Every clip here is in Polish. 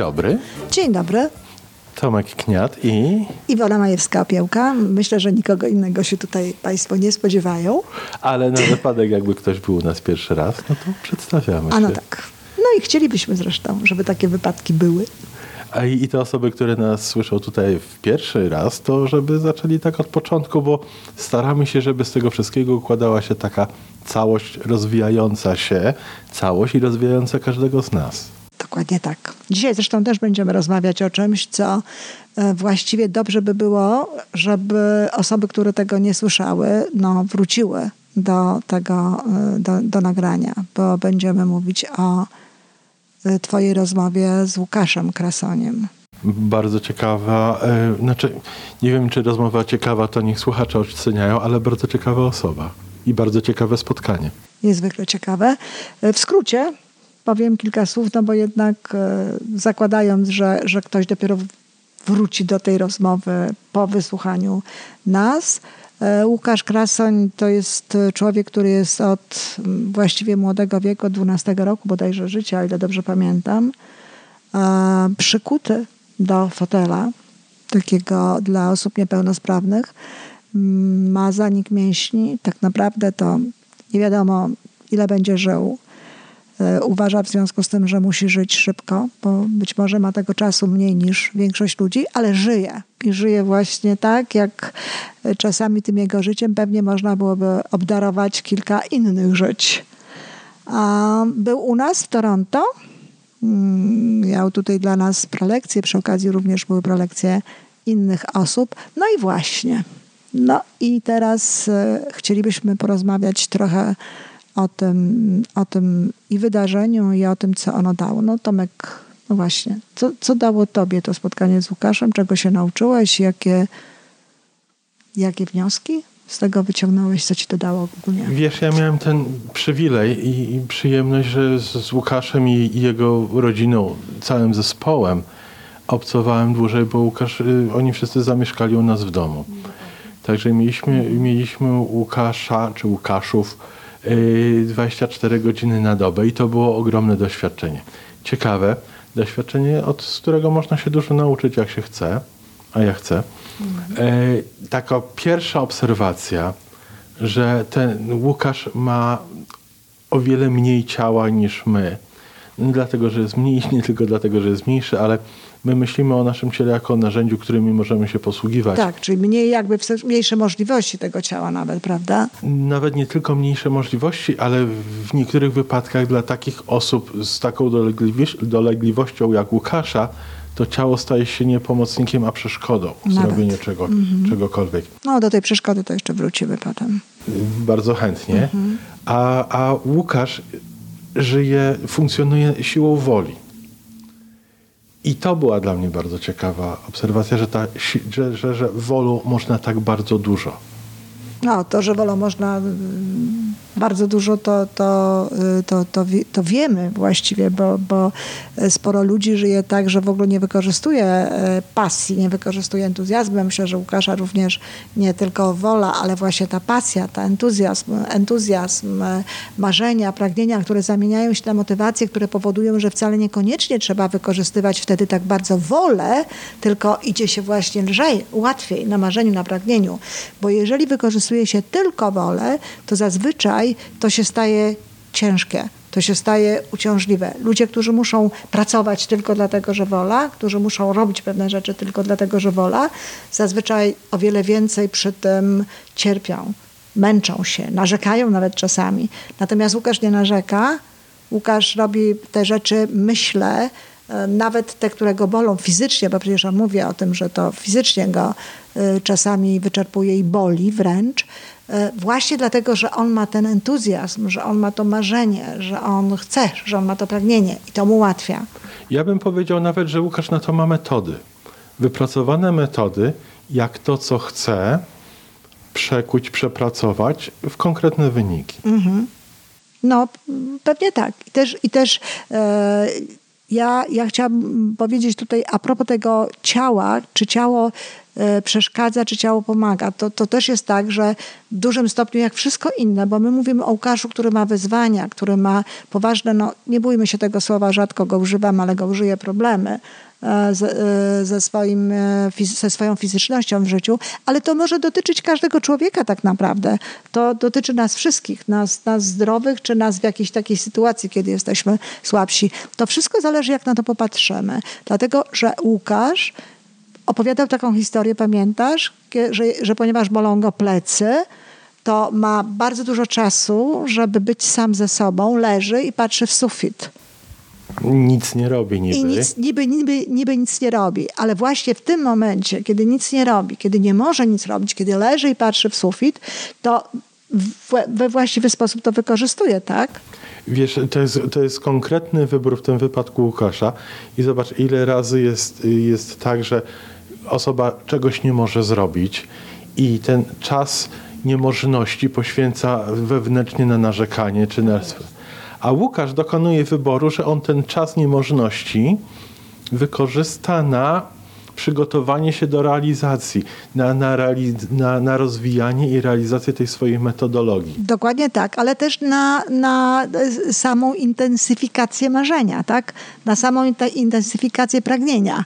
dobry. Dzień dobry. Tomek Kniat i... Iwona Majewska-Opiełka. Myślę, że nikogo innego się tutaj Państwo nie spodziewają. Ale na wypadek, jakby ktoś był u nas pierwszy raz, no to przedstawiamy A no się. tak. No i chcielibyśmy zresztą, żeby takie wypadki były. A i, i te osoby, które nas słyszą tutaj w pierwszy raz, to żeby zaczęli tak od początku, bo staramy się, żeby z tego wszystkiego układała się taka całość rozwijająca się, całość i rozwijająca każdego z nas. Dokładnie tak. Dzisiaj zresztą też będziemy rozmawiać o czymś, co e, właściwie dobrze by było, żeby osoby, które tego nie słyszały, no, wróciły do tego, e, do, do nagrania, bo będziemy mówić o e, Twojej rozmowie z Łukaszem Krasoniem. Bardzo ciekawa, znaczy nie wiem, czy rozmowa ciekawa, to niech słuchacze oceniają, ale bardzo ciekawa osoba i bardzo ciekawe spotkanie. Niezwykle ciekawe. W skrócie powiem kilka słów, no bo jednak e, zakładając, że, że ktoś dopiero wróci do tej rozmowy po wysłuchaniu nas, e, Łukasz Krasoń to jest człowiek, który jest od właściwie młodego wieku, od 12 roku bodajże życia, ile dobrze pamiętam, e, przykuty do fotela takiego dla osób niepełnosprawnych. Ma zanik mięśni. Tak naprawdę to nie wiadomo, ile będzie żył. E, Uważa w związku z tym, że musi żyć szybko, bo być może ma tego czasu mniej niż większość ludzi, ale żyje. I żyje właśnie tak, jak e, czasami tym jego życiem pewnie można byłoby obdarować kilka innych żyć. Był u nas w Toronto. Mm, Miał tutaj dla nas prelekcje, przy okazji również były prelekcje innych osób. No i właśnie. No i teraz e, chcielibyśmy porozmawiać trochę o tym, o tym i wydarzeniu, i o tym, co ono dało. No Tomek, no właśnie, co, co dało tobie to spotkanie z Łukaszem? Czego się nauczyłeś? Jakie, jakie wnioski z tego wyciągnąłeś? Co ci to dało ogólnie? Wiesz, ja miałem ten przywilej i, i przyjemność, że z, z Łukaszem i, i jego rodziną, całym zespołem obcowałem dłużej, bo Łukasz, y, oni wszyscy zamieszkali u nas w domu. Także mieliśmy, mieliśmy Łukasza, czy Łukaszów 24 godziny na dobę i to było ogromne doświadczenie. Ciekawe doświadczenie, od z którego można się dużo nauczyć, jak się chce, a ja chcę. E, taka pierwsza obserwacja, że ten Łukasz ma o wiele mniej ciała niż my. Nie dlatego, że jest mniej, nie tylko dlatego, że jest mniejszy, ale my myślimy o naszym ciele jako o narzędziu, którymi możemy się posługiwać. Tak, czyli mniej jakby mniejsze możliwości tego ciała nawet, prawda? Nawet nie tylko mniejsze możliwości, ale w niektórych wypadkach dla takich osób z taką dolegliwością jak Łukasza, to ciało staje się nie pomocnikiem, a przeszkodą w zrobieniu czego, czegokolwiek. No do tej przeszkody to jeszcze wrócimy potem. Bardzo chętnie. A, a Łukasz żyje, funkcjonuje siłą woli. I to była dla mnie bardzo ciekawa obserwacja, że, ta, że, że, że można tak bardzo dużo. No, to, że wolą można bardzo dużo, to, to, y, to, to, to wiemy właściwie, bo, bo sporo ludzi żyje tak, że w ogóle nie wykorzystuje e, pasji, nie wykorzystuje entuzjazmu. Ja Myślę, że Łukasza również nie tylko wola, ale właśnie ta pasja, ta entuzjazm, entuzjazm, marzenia, pragnienia, które zamieniają się na motywacje, które powodują, że wcale niekoniecznie trzeba wykorzystywać wtedy tak bardzo wolę, tylko idzie się właśnie lżej, łatwiej na marzeniu, na pragnieniu. Bo jeżeli wykorzystuje się tylko wolę, to zazwyczaj to się staje ciężkie. To się staje uciążliwe. Ludzie, którzy muszą pracować tylko dlatego, że wola, którzy muszą robić pewne rzeczy tylko dlatego, że wola, zazwyczaj o wiele więcej przy tym cierpią, męczą się, narzekają nawet czasami. Natomiast Łukasz nie narzeka. Łukasz robi te rzeczy, myślę, e, nawet te, które go bolą fizycznie, bo przecież on mówi o tym, że to fizycznie go e, czasami wyczerpuje i boli wręcz, właśnie dlatego, że on ma ten entuzjazm, że on ma to marzenie, że on chce, że on ma to pragnienie i to mu ułatwia. Ja bym powiedział nawet, że Łukasz na to ma metody. Wypracowane metody, jak to, co chce, przekuć, przepracować w konkretne wyniki. No, pewnie tak. I też, i też e, ja, ja chciałabym powiedzieć tutaj a propos tego ciała, czy ciało e, e, przeszkadza, czy ciało pomaga. To, to też jest tak, że w dużym stopniu jak wszystko inne, bo my mówimy o Łukaszu, który ma wyzwania, który ma poważne, no nie bójmy się tego słowa, rzadko go używam, ale go użyję, problemy e, ze, e, ze, swoim, e, ze swoją fizycznością w życiu, ale to może dotyczyć każdego człowieka tak naprawdę. To dotyczy nas wszystkich, nas, nas zdrowych, czy nas w jakiejś takiej sytuacji, kiedy jesteśmy słabsi. To wszystko zależy, jak na to popatrzymy. Dlatego, że Łukasz opowiadał taką historię, pamiętasz, że, że ponieważ bolą go plecy, to ma bardzo dużo czasu, żeby być sam ze sobą, leży i patrzy w sufit. Nic nie robi niby. I nic, niby, niby, niby nic nie robi, ale właśnie w tym momencie, kiedy nic nie robi, kiedy nie może nic robić, kiedy leży i patrzy w sufit, to we, we właściwy sposób to wykorzystuje, tak? Wiesz, to jest, to jest konkretny wybór w tym wypadku Łukasza i zobacz, ile razy jest, jest tak, że osoba czegoś nie może zrobić i ten czas niemożności poświęca wewnętrznie na narzekanie czy na... A Łukasz dokonuje wyboru, że on ten czas niemożności wykorzysta na przygotowanie się do realizacji, na, na, realiz- na, na rozwijanie i realizację tej swojej metodologii. Dokładnie tak, ale też na, na samą intensyfikację marzenia, tak? Na samą inte- intensyfikację pragnienia.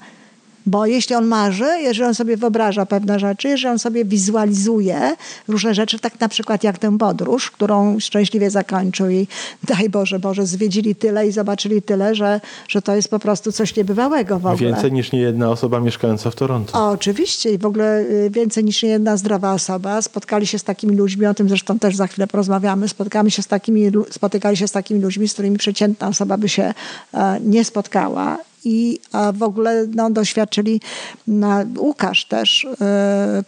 Bo jeśli on marzy, jeżeli on sobie wyobraża pewne rzeczy, jeżeli on sobie wizualizuje różne rzeczy, tak na przykład jak tę podróż, którą szczęśliwie zakończył i daj Boże, Boże, zwiedzili tyle i zobaczyli tyle, że, że to jest po prostu coś niebywałego w ogóle. Więcej niż nie jedna osoba mieszkająca w Toronto. O, oczywiście i w ogóle y, więcej niż jedna zdrowa osoba. Spotkali się z takimi ludźmi, o tym zresztą też za chwilę porozmawiamy. Spotkamy się z takimi, spotykali się z takimi ludźmi, z którymi przeciętna osoba by się e, nie spotkała. I a w ogóle no, doświadczyli, no, Łukasz też e,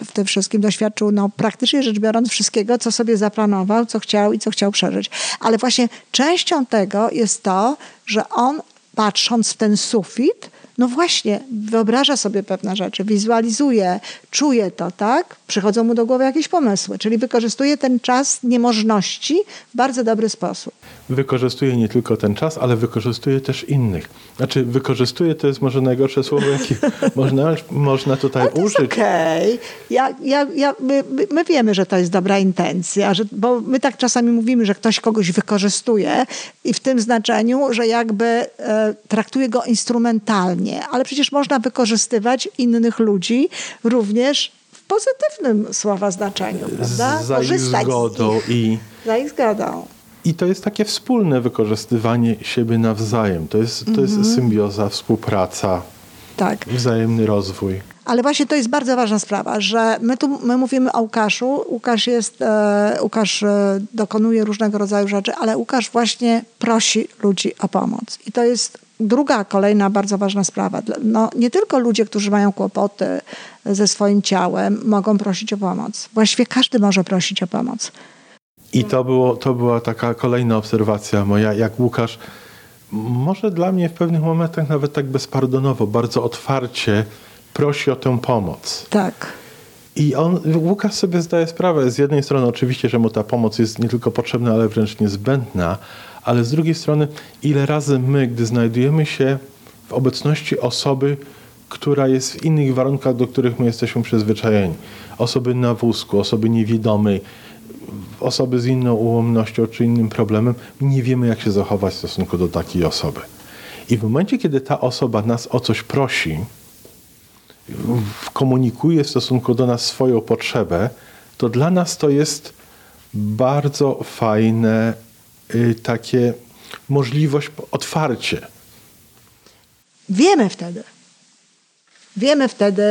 w tym wszystkim doświadczył no, praktycznie rzecz biorąc wszystkiego, co sobie zaplanował, co chciał i co chciał przeżyć. Ale właśnie częścią tego jest to, że on patrząc w ten sufit, no właśnie, wyobraża sobie pewne rzeczy, wizualizuje, czuje to, tak? Przychodzą mu do głowy jakieś pomysły, czyli wykorzystuje ten czas niemożności w bardzo dobry sposób. Wykorzystuje nie tylko ten czas, ale wykorzystuje też innych. Znaczy, wykorzystuje to jest może najgorsze słowo, jakie można, można tutaj to użyć. okej. Ja, ja, ja, my, my- my wiemy, że to jest dobra intencja, że, bo my tak czasami mówimy, że ktoś kogoś wykorzystuje i w tym znaczeniu, że jakby e, traktuje go instrumentalnie, ale przecież można wykorzystywać innych ludzi również w pozytywnym słowa znaczeniu, prawda? Za ich Korzystać z zgodą ich. i, Za ich zgodą. i to jest takie wspólne wykorzystywanie siebie nawzajem. To jest, to Mhm. jest symbioza, współpraca, Tak. wzajemny rozwój. Ale właśnie to jest bardzo ważna sprawa, że my tu my mówimy o Łukaszu. Łukasz jest, e, Łukasz e, dokonuje różnego rodzaju rzeczy, ale Łukasz właśnie prosi ludzi o pomoc. I to jest druga, kolejna bardzo ważna sprawa. No, nie tylko ludzie, którzy mają kłopoty ze swoim ciałem, mogą prosić o pomoc. Właściwie każdy może prosić o pomoc. I to, było, to była taka kolejna obserwacja moja, jak Łukasz, może dla mnie w pewnych momentach nawet tak bezpardonowo, bardzo otwarcie prosi o tę pomoc. Tak. I on, Łukasz sobie zdaje sprawę, z jednej strony oczywiście, że mu ta pomoc jest nie tylko potrzebna, ale wręcz niezbędna, ale z drugiej strony, ile razy my, gdy znajdujemy się w obecności osoby, która jest w innych warunkach, do których my jesteśmy przyzwyczajeni, osoby na wózku, osoby niewidomej, osoby z inną ułomnością czy innym problemem, nie wiemy, jak się zachować w stosunku do takiej osoby. I w momencie, kiedy ta osoba nas o coś prosi, komunikuje w stosunku do nas swoją potrzebę, to dla nas to jest bardzo fajne takie możliwość, otwarcie. Wiemy wtedy. Wiemy wtedy,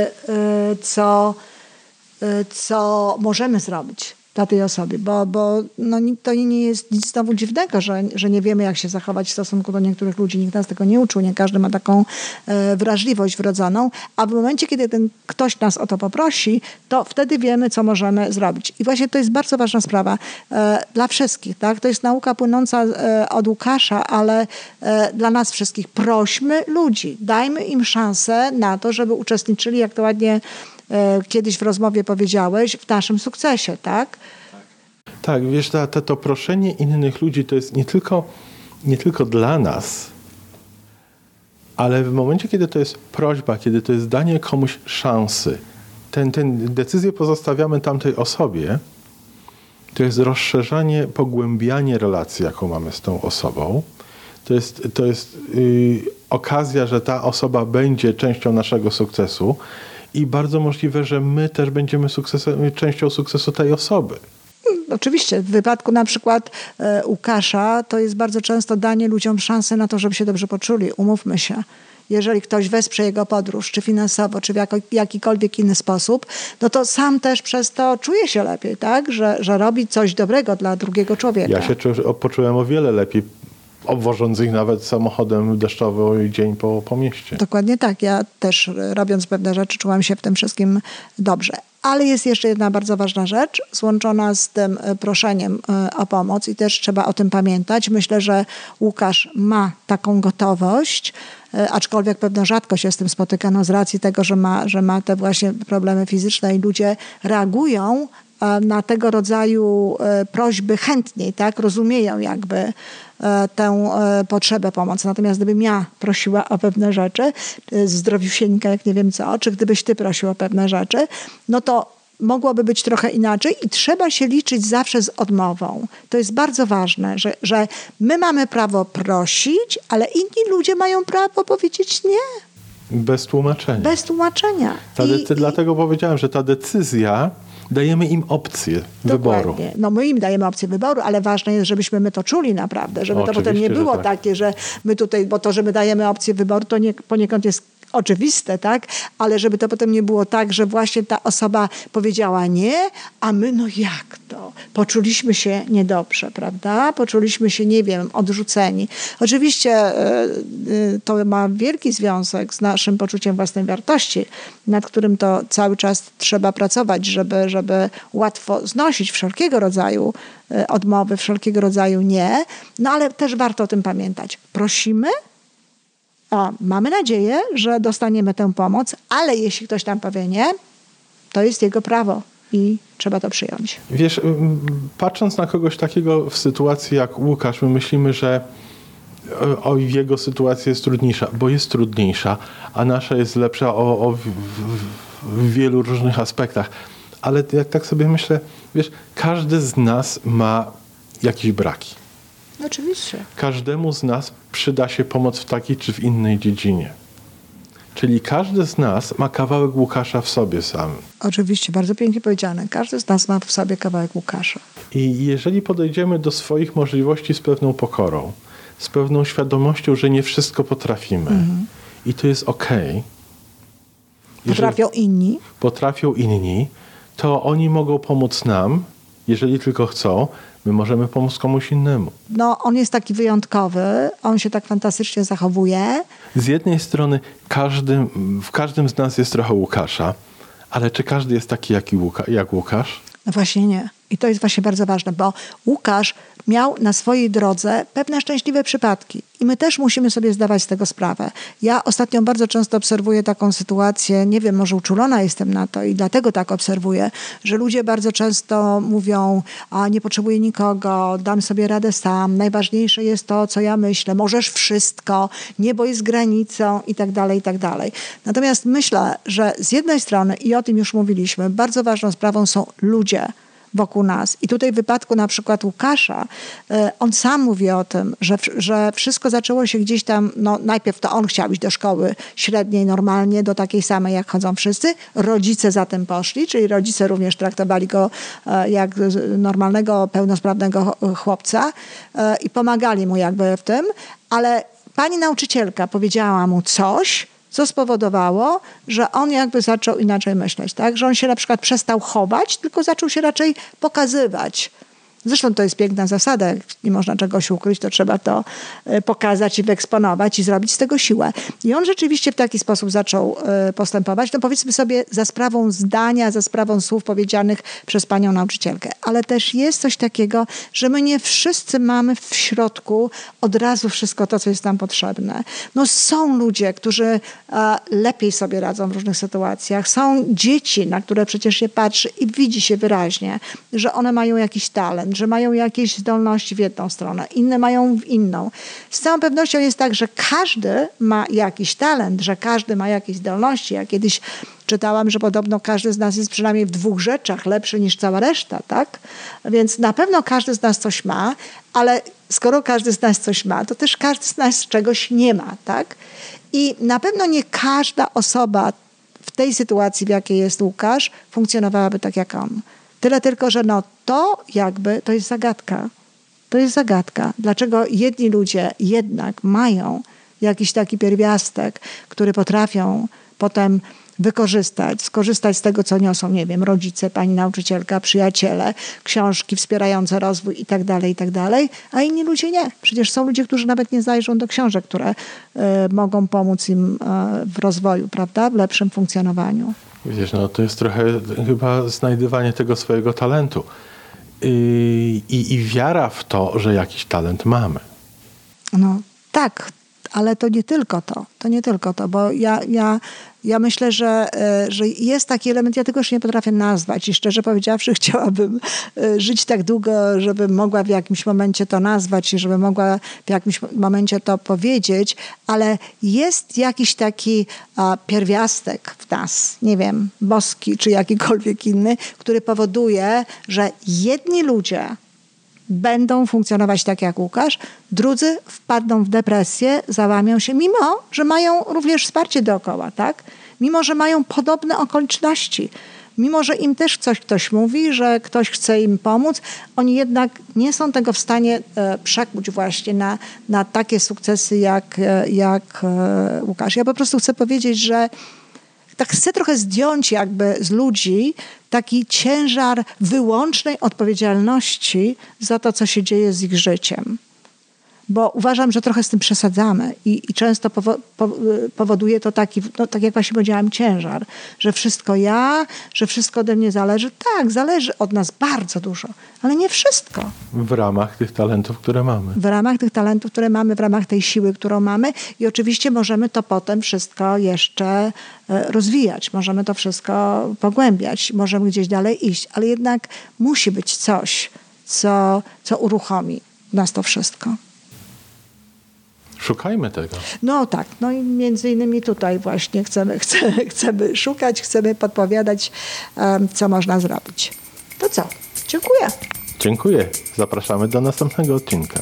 y, co, y, co możemy zrobić dla tej osoby, bo, bo no, to nie jest nic znowu dziwnego, że, że nie wiemy, jak się zachować w stosunku do niektórych ludzi. Nikt nas tego nie uczył, nie każdy ma taką e, wrażliwość wrodzoną, a w momencie, kiedy ten ktoś nas o to poprosi, to wtedy wiemy, co możemy zrobić. I właśnie to jest bardzo ważna sprawa e, dla wszystkich. Tak? To jest nauka płynąca e, od Łukasza, ale e, dla nas wszystkich. Prośmy ludzi, dajmy im szansę na to, żeby uczestniczyli, jak to ładnie kiedyś w rozmowie powiedziałeś, w naszym sukcesie, tak? Tak, wiesz, ta, ta, to proszenie innych ludzi to jest nie tylko, nie tylko dla nas, ale w momencie, kiedy to jest prośba, kiedy to jest danie komuś szansy, ten, ten decyzję pozostawiamy tamtej osobie, to jest rozszerzanie, pogłębianie relacji, jaką mamy z tą osobą. To jest, to jest yy, okazja, że ta osoba będzie częścią naszego sukcesu i bardzo możliwe, że my też będziemy sukcesem, częścią sukcesu tej osoby. Oczywiście, w wypadku na przykład e, Łukasza to jest bardzo często danie ludziom szansy na to, żeby się dobrze poczuli. Umówmy się. Jeżeli ktoś wesprze jego podróż, czy finansowo, czy w jako, jakikolwiek inny sposób, no to sam też przez to czuje się lepiej, tak? Że, że robi coś dobrego dla drugiego człowieka. Ja się czu, poczułem o wiele lepiej, obwożąc ich nawet samochodem deszczowym dzień po, po mieście. Dokładnie tak. Ja też e, robiąc pewne rzeczy czułam się w tym wszystkim dobrze. Ale jest jeszcze jedna bardzo ważna rzecz, złączona z tym e, proszeniem e, o pomoc i też trzeba o tym pamiętać. Myślę, że Łukasz ma taką gotowość, aczkolwiek pewno rzadko się z tym spotyka, no z racji tego, że ma, że ma te właśnie problemy fizyczne i ludzie reagują na tego rodzaju prośby chętniej, tak? Rozumieją jakby tę potrzebę pomocy. Natomiast gdybym ja prosiła o pewne rzeczy, zdrowiusieńka, jak nie wiem co, czy gdybyś ty prosił o pewne rzeczy, no to mogłoby być trochę inaczej i trzeba się liczyć zawsze z odmową. To jest bardzo ważne, że, że my mamy prawo prosić, ale inni ludzie mają prawo powiedzieć nie. Bez tłumaczenia. Bez tłumaczenia. I, i, dlatego powiedziałem, że ta decyzja dajemy im opcję Dokładnie. wyboru. No my im dajemy opcję wyboru, ale ważne jest, żebyśmy my to czuli naprawdę, żeby to potem nie było tak. takie, że my tutaj, bo to, że my dajemy opcję wyboru, to nie, poniekąd jest oczywiste, tak? Ale żeby to potem nie było tak, że właśnie ta osoba powiedziała nie, a my no jak to? Poczuliśmy się niedobrze, prawda? Poczuliśmy się, nie wiem, odrzuceni. Oczywiście to ma wielki związek z naszym poczuciem własnej wartości, nad którym to cały czas trzeba pracować, żeby, żeby łatwo znosić wszelkiego rodzaju odmowy, wszelkiego rodzaju nie. No ale też warto o tym pamiętać. Prosimy, o, mamy nadzieję, że dostaniemy tę pomoc, ale jeśli ktoś tam powie nie, to jest jego prawo i trzeba to przyjąć. Wiesz, patrząc na kogoś takiego w sytuacji jak Łukasz, my myślimy, że o jego sytuacja jest trudniejsza, bo jest trudniejsza, a nasza jest lepsza o, o w, w wielu różnych aspektach. Ale jak tak sobie myślę, wiesz, każdy z nas ma jakieś braki. Oczywiście. Każdemu z nas przyda się pomoc w takiej czy w innej dziedzinie. Czyli każdy z nas ma kawałek Łukasza w sobie samym. Oczywiście, bardzo pięknie powiedziane. Każdy z nas ma w sobie kawałek Łukasza. I jeżeli podejdziemy do swoich możliwości z pewną pokorą, z pewną świadomością, że nie wszystko potrafimy mhm. i to jest. Okay, potrafią inni. Potrafią inni, to oni mogą pomóc nam, jeżeli tylko chcą, my możemy pomóc komuś innemu. No, on jest taki wyjątkowy, on się tak fantastycznie zachowuje. Z jednej strony każdy, w każdym z nas jest trochę Łukasza, ale czy każdy jest taki jak, Łuka, jak Łukasz? No właśnie nie. I to jest właśnie bardzo ważne, bo Łukasz miał na swojej drodze pewne szczęśliwe przypadki. I my też musimy sobie zdawać z tego sprawę. Ja ostatnio bardzo często obserwuję taką sytuację, nie wiem, może uczulona jestem na to i dlatego tak obserwuję, że ludzie bardzo często mówią, a nie potrzebuję nikogo, dam sobie radę sam, najważniejsze jest to, co ja myślę, możesz wszystko, niebo jest granicą i tak dalej, i tak dalej. Natomiast myślę, że z jednej strony, i o tym już mówiliśmy, bardzo ważną sprawą są ludzie, wokół nas. I tutaj w wypadku na przykład Łukasza, on sam mówi o tym, że, że wszystko zaczęło się gdzieś tam, no najpierw to on chciał iść do szkoły średniej normalnie, do takiej samej jak chodzą wszyscy. Rodzice za tym poszli, czyli rodzice również traktowali go jak normalnego, pełnosprawnego chłopca i pomagali mu jakby w tym, ale pani nauczycielka powiedziała mu coś, co spowodowało, że on jakby zaczął inaczej myśleć, tak? Że on się na przykład przestał chować, tylko zaczął się raczej pokazywać. Zresztą to jest piękna zasada. Jak nie można czegoś ukryć, to trzeba to pokazać i wyeksponować i zrobić z tego siłę. I on rzeczywiście w taki sposób zaczął postępować. No powiedzmy sobie za sprawą zdania, za sprawą słów powiedzianych przez panią nauczycielkę. Ale też jest coś takiego, że my nie wszyscy mamy w środku od razu wszystko to, co jest nam potrzebne. No są ludzie, którzy lepiej sobie radzą w różnych sytuacjach. Są dzieci, na które przecież się patrzy i widzi się wyraźnie, że one mają jakiś talent, że mają jakieś zdolności w jedną stronę, inne mają w inną. Z całą pewnością jest tak, że każdy ma jakiś talent, że każdy ma jakieś zdolności. Ja kiedyś czytałam, że podobno każdy z nas jest przynajmniej w dwóch rzeczach lepszy niż cała reszta, tak? Więc na pewno każdy z nas coś ma, ale skoro każdy z nas coś ma, to też każdy z nas czegoś nie ma, tak? I na pewno nie każda osoba w tej sytuacji, w jakiej jest Łukasz, funkcjonowałaby tak jak on. Tyle tylko, że no to jakby to jest zagadka. To jest zagadka. Dlaczego jedni ludzie jednak mają jakiś taki pierwiastek, który potrafią potem wykorzystać, skorzystać z tego, co niosą, nie wiem, rodzice, pani nauczycielka, przyjaciele, książki wspierające rozwój i tak dalej, i tak a inni ludzie nie. Przecież są ludzie, którzy nawet nie zajrzą do książek, które y, mogą pomóc im y, w rozwoju, prawda, w lepszym funkcjonowaniu. Widzisz, no to jest trochę chyba znajdywanie tego swojego talentu. I, i, I wiara w to, że jakiś talent mamy. No tak, ale to nie tylko to. To nie tylko to, bo ja, ja, ja myślę, że, e, że jest taki element, ja tego już nie potrafię nazwać i szczerze powiedziawszy chciałabym e, żyć tak długo, żebym mogła w jakimś momencie to nazwać i żebym mogła w jakimś momencie to powiedzieć, ale jest jakiś taki pierwiastek w nas, nie wiem, boski czy jakikolwiek inny, który powoduje, że jedni ludzie będą funkcjonować tak jak Łukasz, drudzy wpadną w depresję, załamią się, mimo że mają również wsparcie dookoła, tak? Mimo że mają podobne okoliczności, mimo że im też coś ktoś mówi, że ktoś chce im pomóc, oni jednak nie są tego w stanie e, przekuć właśnie na, na takie sukcesy jak, e, jak e, Łukasz. Ja po prostu chcę powiedzieć, że tak chcę trochę zdjąć jakby z ludzi taki ciężar wyłącznej odpowiedzialności za to, co się dzieje z ich życiem. Bo uważam, że trochę z tym przesadzamy i, i często powo, po, powoduje to taki, no, tak jak właśnie powiedziałam, ciężar, że wszystko ja, że wszystko ode mnie zależy. Tak, zależy od nas bardzo dużo, ale nie wszystko. W ramach tych talentów, które mamy. W ramach tych talentów, które mamy, w ramach tej siły, którą mamy i oczywiście możemy to potem wszystko jeszcze e, rozwijać, możemy to wszystko pogłębiać, możemy gdzieś dalej iść, ale jednak musi być coś, co, co uruchomi nas to wszystko. Szukajmy tego. No tak, no i między innymi tutaj właśnie chcemy, chcemy, chcemy szukać, chcemy podpowiadać, um, co można zrobić. To co? Dziękuję. Dziękuję. Zapraszamy do następnego odcinka.